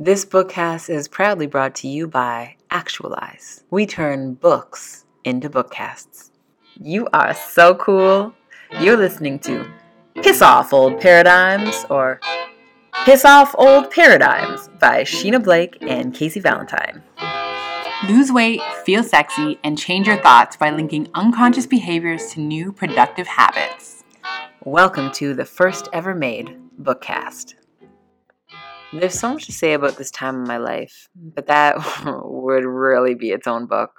This bookcast is proudly brought to you by Actualize. We turn books into bookcasts. You are so cool. You're listening to Piss Off Old Paradigms or Piss Off Old Paradigms by Sheena Blake and Casey Valentine. Lose weight, feel sexy, and change your thoughts by linking unconscious behaviors to new productive habits. Welcome to the first ever made bookcast. There's so much to say about this time in my life, but that would really be its own book.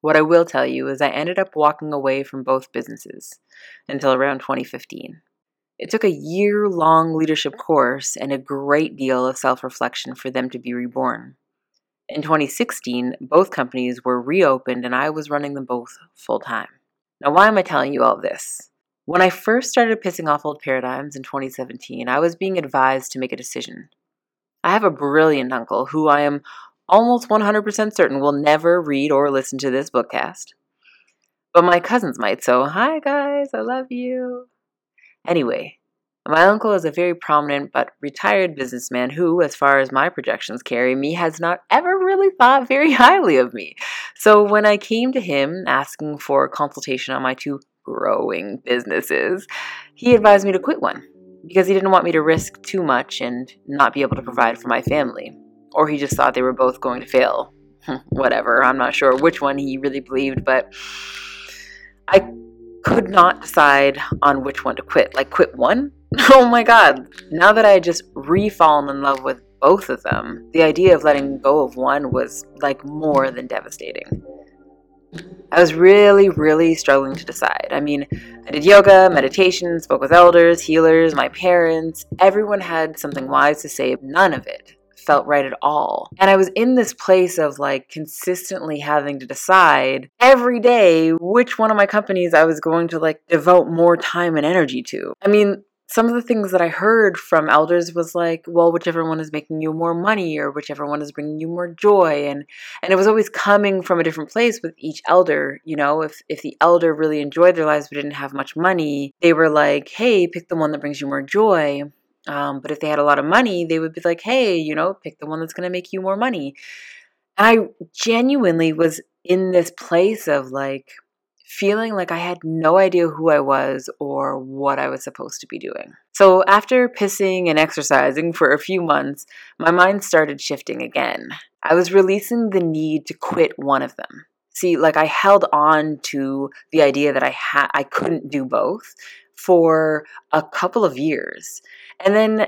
What I will tell you is I ended up walking away from both businesses until around 2015. It took a year long leadership course and a great deal of self reflection for them to be reborn. In 2016, both companies were reopened and I was running them both full time. Now, why am I telling you all this? When I first started pissing off old paradigms in 2017, I was being advised to make a decision. I have a brilliant uncle who I am almost 100% certain will never read or listen to this bookcast. But my cousins might, so hi guys, I love you. Anyway, my uncle is a very prominent but retired businessman who, as far as my projections carry me, has not ever really thought very highly of me. So when I came to him asking for a consultation on my two growing businesses, he advised me to quit one because he didn't want me to risk too much and not be able to provide for my family. Or he just thought they were both going to fail. Whatever, I'm not sure which one he really believed, but I could not decide on which one to quit. Like, quit one? Oh my god. Now that I had just re fallen in love with both of them, the idea of letting go of one was like more than devastating. I was really, really struggling to decide. I mean, I did yoga, meditation, spoke with elders, healers, my parents. Everyone had something wise to say. None of it felt right at all. And I was in this place of like consistently having to decide every day which one of my companies I was going to like devote more time and energy to. I mean, some of the things that I heard from elders was like, well, whichever one is making you more money or whichever one is bringing you more joy. And, and it was always coming from a different place with each elder. You know, if, if the elder really enjoyed their lives but didn't have much money, they were like, hey, pick the one that brings you more joy. Um, but if they had a lot of money, they would be like, hey, you know, pick the one that's going to make you more money. And I genuinely was in this place of like, feeling like I had no idea who I was or what I was supposed to be doing. So, after pissing and exercising for a few months, my mind started shifting again. I was releasing the need to quit one of them. See, like I held on to the idea that I had I couldn't do both for a couple of years. And then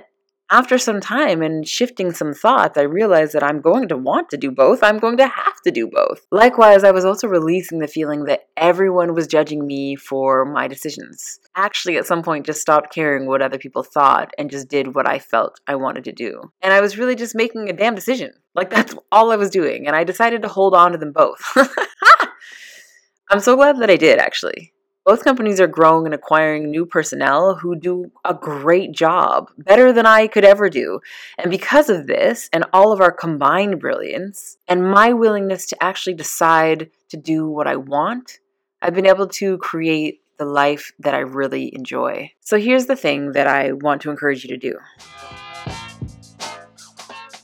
after some time and shifting some thoughts, I realized that I'm going to want to do both. I'm going to have to do both. Likewise, I was also releasing the feeling that everyone was judging me for my decisions. Actually, at some point, just stopped caring what other people thought and just did what I felt I wanted to do. And I was really just making a damn decision. Like, that's all I was doing. And I decided to hold on to them both. I'm so glad that I did, actually. Both companies are growing and acquiring new personnel who do a great job, better than I could ever do. And because of this, and all of our combined brilliance, and my willingness to actually decide to do what I want, I've been able to create the life that I really enjoy. So here's the thing that I want to encourage you to do.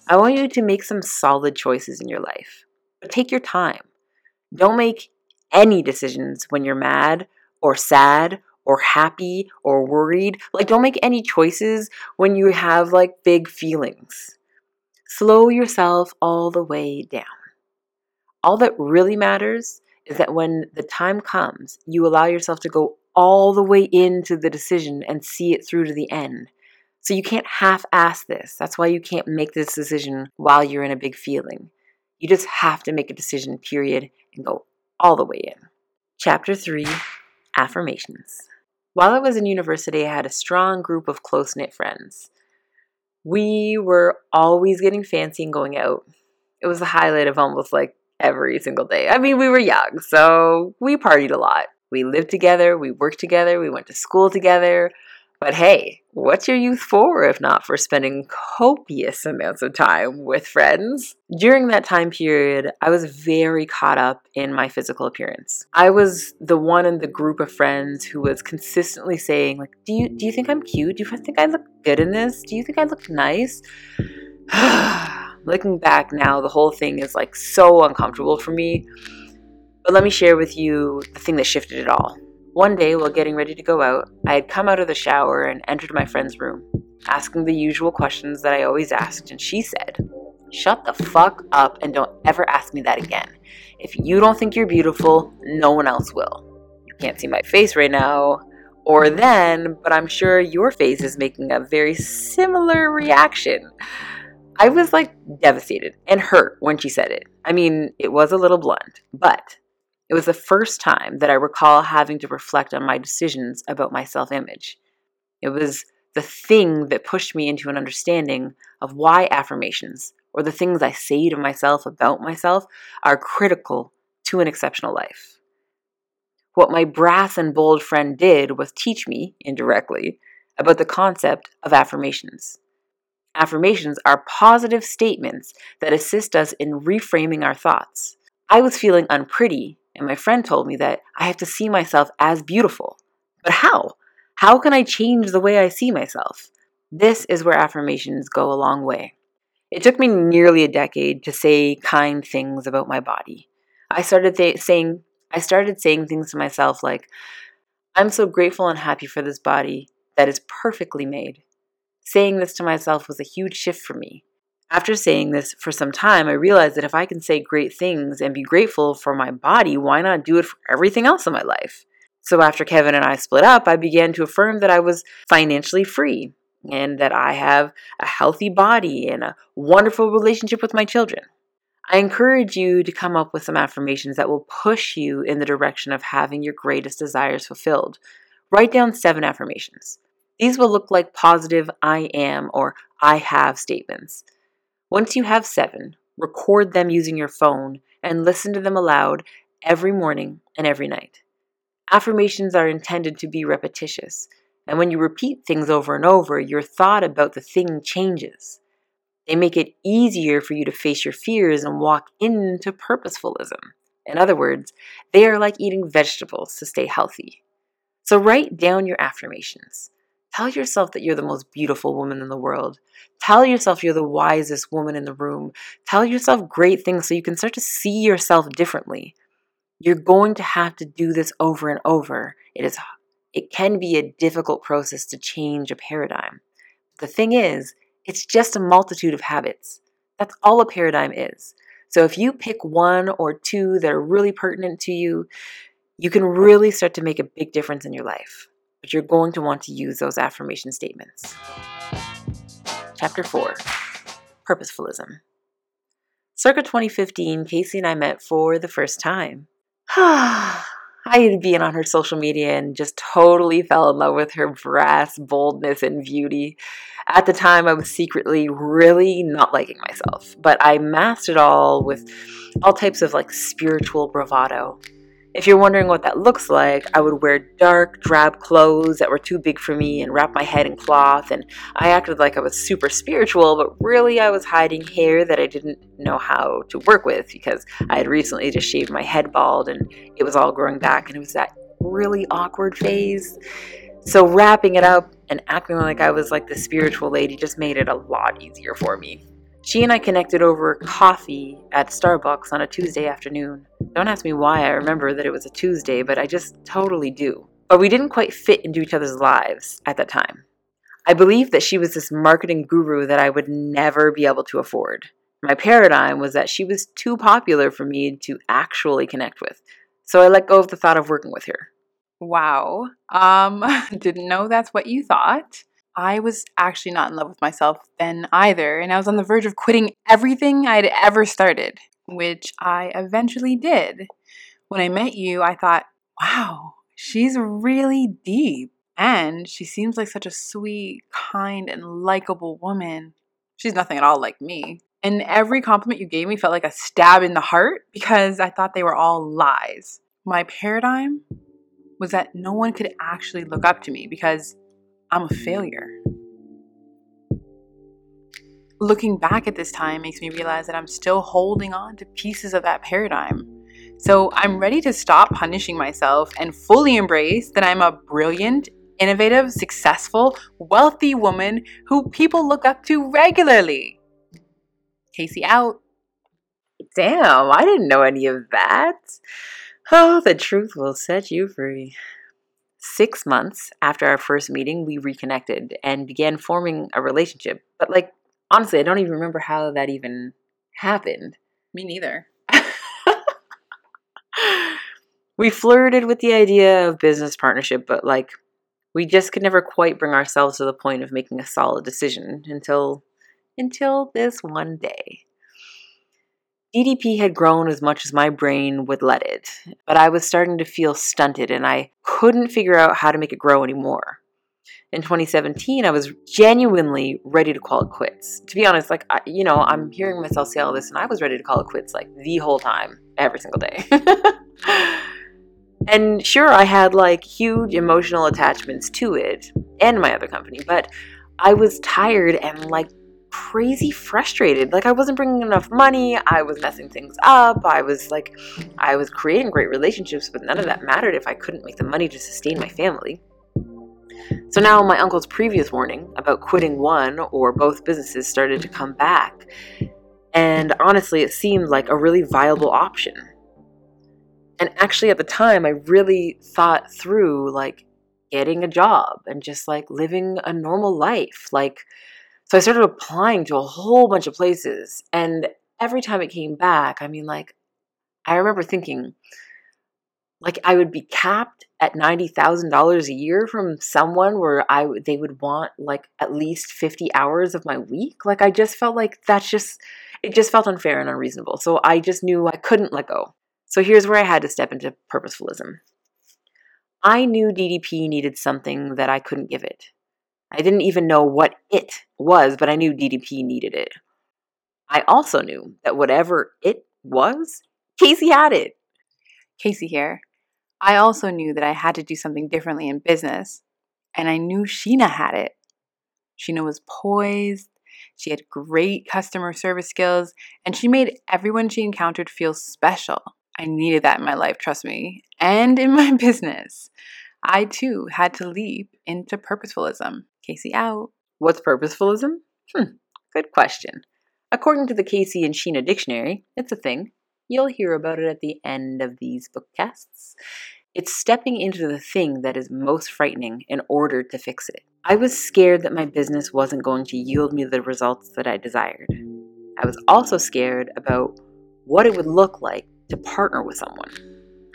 I want you to make some solid choices in your life. But take your time. Don't make any decisions when you're mad or sad or happy or worried. Like, don't make any choices when you have like big feelings. Slow yourself all the way down. All that really matters is that when the time comes, you allow yourself to go all the way into the decision and see it through to the end. So you can't half ass this. That's why you can't make this decision while you're in a big feeling. You just have to make a decision, period, and go all the way in. Chapter 3 Affirmations. While I was in university, I had a strong group of close knit friends. We were always getting fancy and going out. It was the highlight of almost like every single day. I mean, we were young, so we partied a lot. We lived together, we worked together, we went to school together. But hey, what's your youth for if not for spending copious amounts of time with friends? During that time period, I was very caught up in my physical appearance. I was the one in the group of friends who was consistently saying like, "Do you do you think I'm cute? Do you think I look good in this? Do you think I look nice?" Looking back now, the whole thing is like so uncomfortable for me. But let me share with you the thing that shifted it all. One day, while getting ready to go out, I had come out of the shower and entered my friend's room, asking the usual questions that I always asked, and she said, Shut the fuck up and don't ever ask me that again. If you don't think you're beautiful, no one else will. You can't see my face right now, or then, but I'm sure your face is making a very similar reaction. I was like devastated and hurt when she said it. I mean, it was a little blunt, but it was the first time that I recall having to reflect on my decisions about my self image. It was the thing that pushed me into an understanding of why affirmations, or the things I say to myself about myself, are critical to an exceptional life. What my brass and bold friend did was teach me, indirectly, about the concept of affirmations. Affirmations are positive statements that assist us in reframing our thoughts. I was feeling unpretty and my friend told me that I have to see myself as beautiful. But how? How can I change the way I see myself? This is where affirmations go a long way. It took me nearly a decade to say kind things about my body. I started th- saying I started saying things to myself like I'm so grateful and happy for this body that is perfectly made. Saying this to myself was a huge shift for me. After saying this for some time, I realized that if I can say great things and be grateful for my body, why not do it for everything else in my life? So after Kevin and I split up, I began to affirm that I was financially free and that I have a healthy body and a wonderful relationship with my children. I encourage you to come up with some affirmations that will push you in the direction of having your greatest desires fulfilled. Write down seven affirmations. These will look like positive I am or I have statements. Once you have seven, record them using your phone and listen to them aloud every morning and every night. Affirmations are intended to be repetitious, and when you repeat things over and over, your thought about the thing changes. They make it easier for you to face your fears and walk into purposefulism. In other words, they are like eating vegetables to stay healthy. So write down your affirmations. Tell yourself that you're the most beautiful woman in the world. Tell yourself you're the wisest woman in the room. Tell yourself great things so you can start to see yourself differently. You're going to have to do this over and over. It is it can be a difficult process to change a paradigm. The thing is, it's just a multitude of habits. That's all a paradigm is. So if you pick one or two that are really pertinent to you, you can really start to make a big difference in your life but you're going to want to use those affirmation statements. Chapter 4 Purposefulism. Circa 2015, Casey and I met for the first time. I had been on her social media and just totally fell in love with her brass boldness and beauty. At the time, I was secretly really not liking myself, but I masked it all with all types of like spiritual bravado. If you're wondering what that looks like, I would wear dark, drab clothes that were too big for me and wrap my head in cloth. And I acted like I was super spiritual, but really I was hiding hair that I didn't know how to work with because I had recently just shaved my head bald and it was all growing back. And it was that really awkward phase. So wrapping it up and acting like I was like the spiritual lady just made it a lot easier for me. She and I connected over coffee at Starbucks on a Tuesday afternoon. Don't ask me why I remember that it was a Tuesday, but I just totally do. But we didn't quite fit into each other's lives at that time. I believed that she was this marketing guru that I would never be able to afford. My paradigm was that she was too popular for me to actually connect with. So I let go of the thought of working with her. Wow. Um didn't know that's what you thought. I was actually not in love with myself then either, and I was on the verge of quitting everything I'd ever started, which I eventually did. When I met you, I thought, wow, she's really deep, and she seems like such a sweet, kind, and likable woman. She's nothing at all like me. And every compliment you gave me felt like a stab in the heart because I thought they were all lies. My paradigm was that no one could actually look up to me because I'm a failure. Looking back at this time makes me realize that I'm still holding on to pieces of that paradigm. So I'm ready to stop punishing myself and fully embrace that I'm a brilliant, innovative, successful, wealthy woman who people look up to regularly. Casey out. Damn, I didn't know any of that. Oh, the truth will set you free. Six months after our first meeting, we reconnected and began forming a relationship. But, like, honestly, I don't even remember how that even happened. Me neither. we flirted with the idea of business partnership, but, like, we just could never quite bring ourselves to the point of making a solid decision until until this one day. DDP had grown as much as my brain would let it, but I was starting to feel stunted and I couldn't figure out how to make it grow anymore. In 2017, I was genuinely ready to call it quits. To be honest, like, I, you know, I'm hearing myself say all this and I was ready to call it quits like the whole time, every single day. and sure, I had like huge emotional attachments to it and my other company, but I was tired and like crazy frustrated. Like I wasn't bringing enough money. I was messing things up. I was like, I was creating great relationships, but none of that mattered if I couldn't make the money to sustain my family. So now my uncle's previous warning about quitting one or both businesses started to come back. And honestly, it seemed like a really viable option. And actually, at the time, I really thought through like getting a job and just like living a normal life. Like, so I started applying to a whole bunch of places. And every time it came back, I mean, like, I remember thinking, like, I would be capped at $90,000 a year from someone where I they would want like at least 50 hours of my week. Like, I just felt like that's just, it just felt unfair and unreasonable. So I just knew I couldn't let go. So here's where I had to step into purposefulism. I knew DDP needed something that I couldn't give it. I didn't even know what it was, but I knew DDP needed it. I also knew that whatever it was, Casey had it. Casey here. I also knew that I had to do something differently in business, and I knew Sheena had it. Sheena was poised, she had great customer service skills, and she made everyone she encountered feel special. I needed that in my life, trust me, and in my business. I too had to leap into purposefulism. Casey out. What's purposefulism? Hmm, good question. According to the Casey and Sheena dictionary, it's a thing. You'll hear about it at the end of these bookcasts. It's stepping into the thing that is most frightening in order to fix it. I was scared that my business wasn't going to yield me the results that I desired. I was also scared about what it would look like to partner with someone.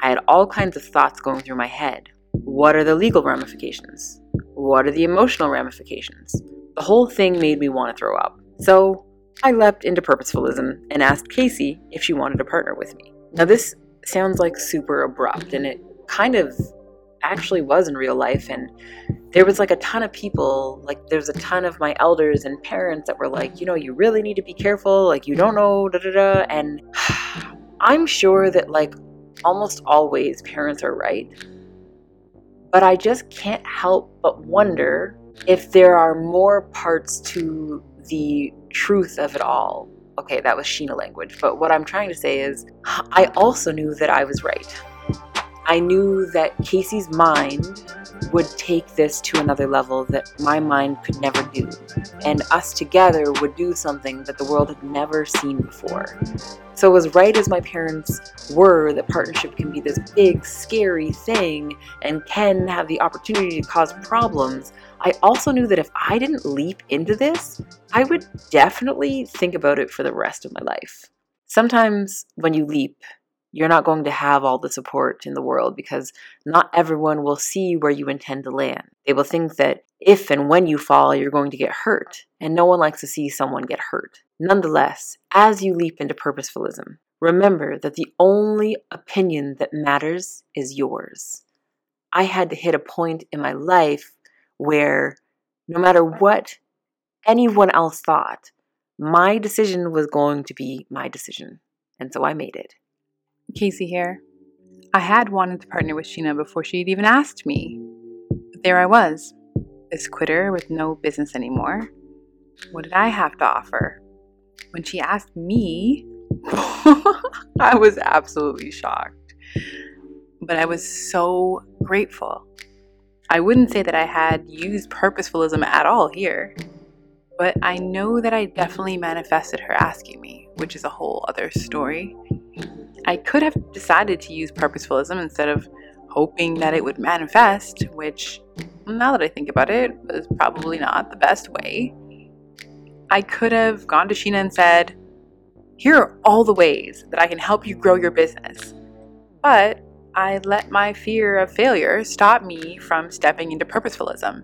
I had all kinds of thoughts going through my head. What are the legal ramifications? What are the emotional ramifications? The whole thing made me want to throw up. So I leapt into purposefulism and asked Casey if she wanted to partner with me. Now, this sounds like super abrupt, and it kind of actually was in real life. And there was like a ton of people, like, there's a ton of my elders and parents that were like, you know, you really need to be careful. Like, you don't know, da da da. And I'm sure that, like, almost always parents are right but I just can't help but wonder if there are more parts to the truth of it all. Okay, that was Sheena language, but what I'm trying to say is I also knew that I was right. I knew that Casey's mind would take this to another level that my mind could never do. And us together would do something that the world had never seen before. So, as right as my parents were, that partnership can be this big, scary thing and can have the opportunity to cause problems, I also knew that if I didn't leap into this, I would definitely think about it for the rest of my life. Sometimes when you leap, you're not going to have all the support in the world because not everyone will see where you intend to land. They will think that if and when you fall, you're going to get hurt, and no one likes to see someone get hurt. Nonetheless, as you leap into purposefulism, remember that the only opinion that matters is yours. I had to hit a point in my life where no matter what anyone else thought, my decision was going to be my decision. And so I made it. Casey here. I had wanted to partner with Sheena before she'd even asked me. But there I was, this quitter with no business anymore. What did I have to offer? When she asked me, I was absolutely shocked. But I was so grateful. I wouldn't say that I had used purposefulism at all here. but I know that I definitely manifested her asking me, which is a whole other story. I could have decided to use purposefulism instead of hoping that it would manifest, which, now that I think about it, was probably not the best way. I could have gone to Sheena and said, Here are all the ways that I can help you grow your business. But I let my fear of failure stop me from stepping into purposefulism.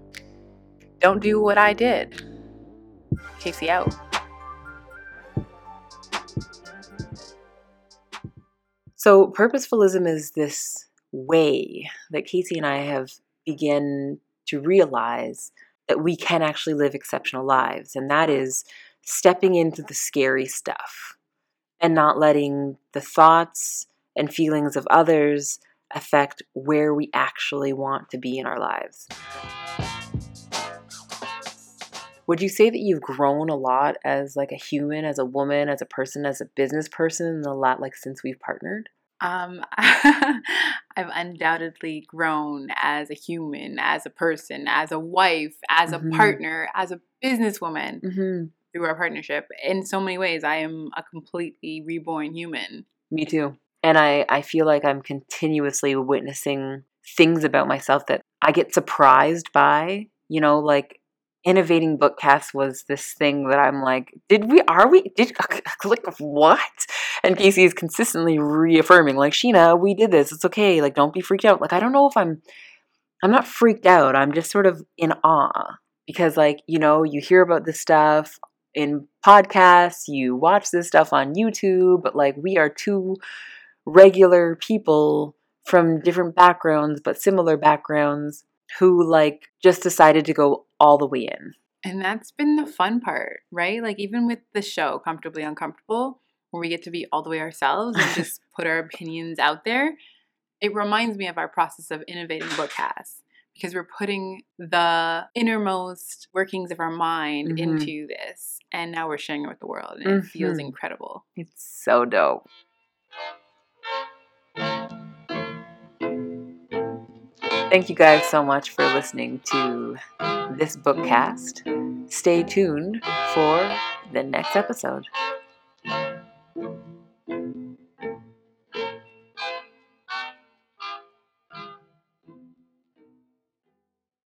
Don't do what I did. Casey out. So, purposefulism is this way that Casey and I have begun to realize that we can actually live exceptional lives, and that is stepping into the scary stuff and not letting the thoughts and feelings of others affect where we actually want to be in our lives. Would you say that you've grown a lot as like a human, as a woman, as a person, as a business person, a lot like since we've partnered? Um, I've undoubtedly grown as a human, as a person, as a wife, as mm-hmm. a partner, as a businesswoman mm-hmm. through our partnership. In so many ways, I am a completely reborn human. Me too. And I, I feel like I'm continuously witnessing things about myself that I get surprised by. You know, like innovating bookcast was this thing that I'm like, did we, are we, did, like, what? And Casey is consistently reaffirming, like, Sheena, we did this. It's okay. Like, don't be freaked out. Like, I don't know if I'm, I'm not freaked out. I'm just sort of in awe because, like, you know, you hear about this stuff in podcasts, you watch this stuff on YouTube, but like, we are two regular people from different backgrounds, but similar backgrounds who like just decided to go all the way in. And that's been the fun part, right? Like even with the show Comfortably Uncomfortable, where we get to be all the way ourselves and just put our opinions out there, it reminds me of our process of innovating Bookcast because we're putting the innermost workings of our mind mm-hmm. into this and now we're sharing it with the world and mm-hmm. it feels mm-hmm. incredible. It's so dope. Thank you guys so much for listening to this bookcast. Stay tuned for the next episode.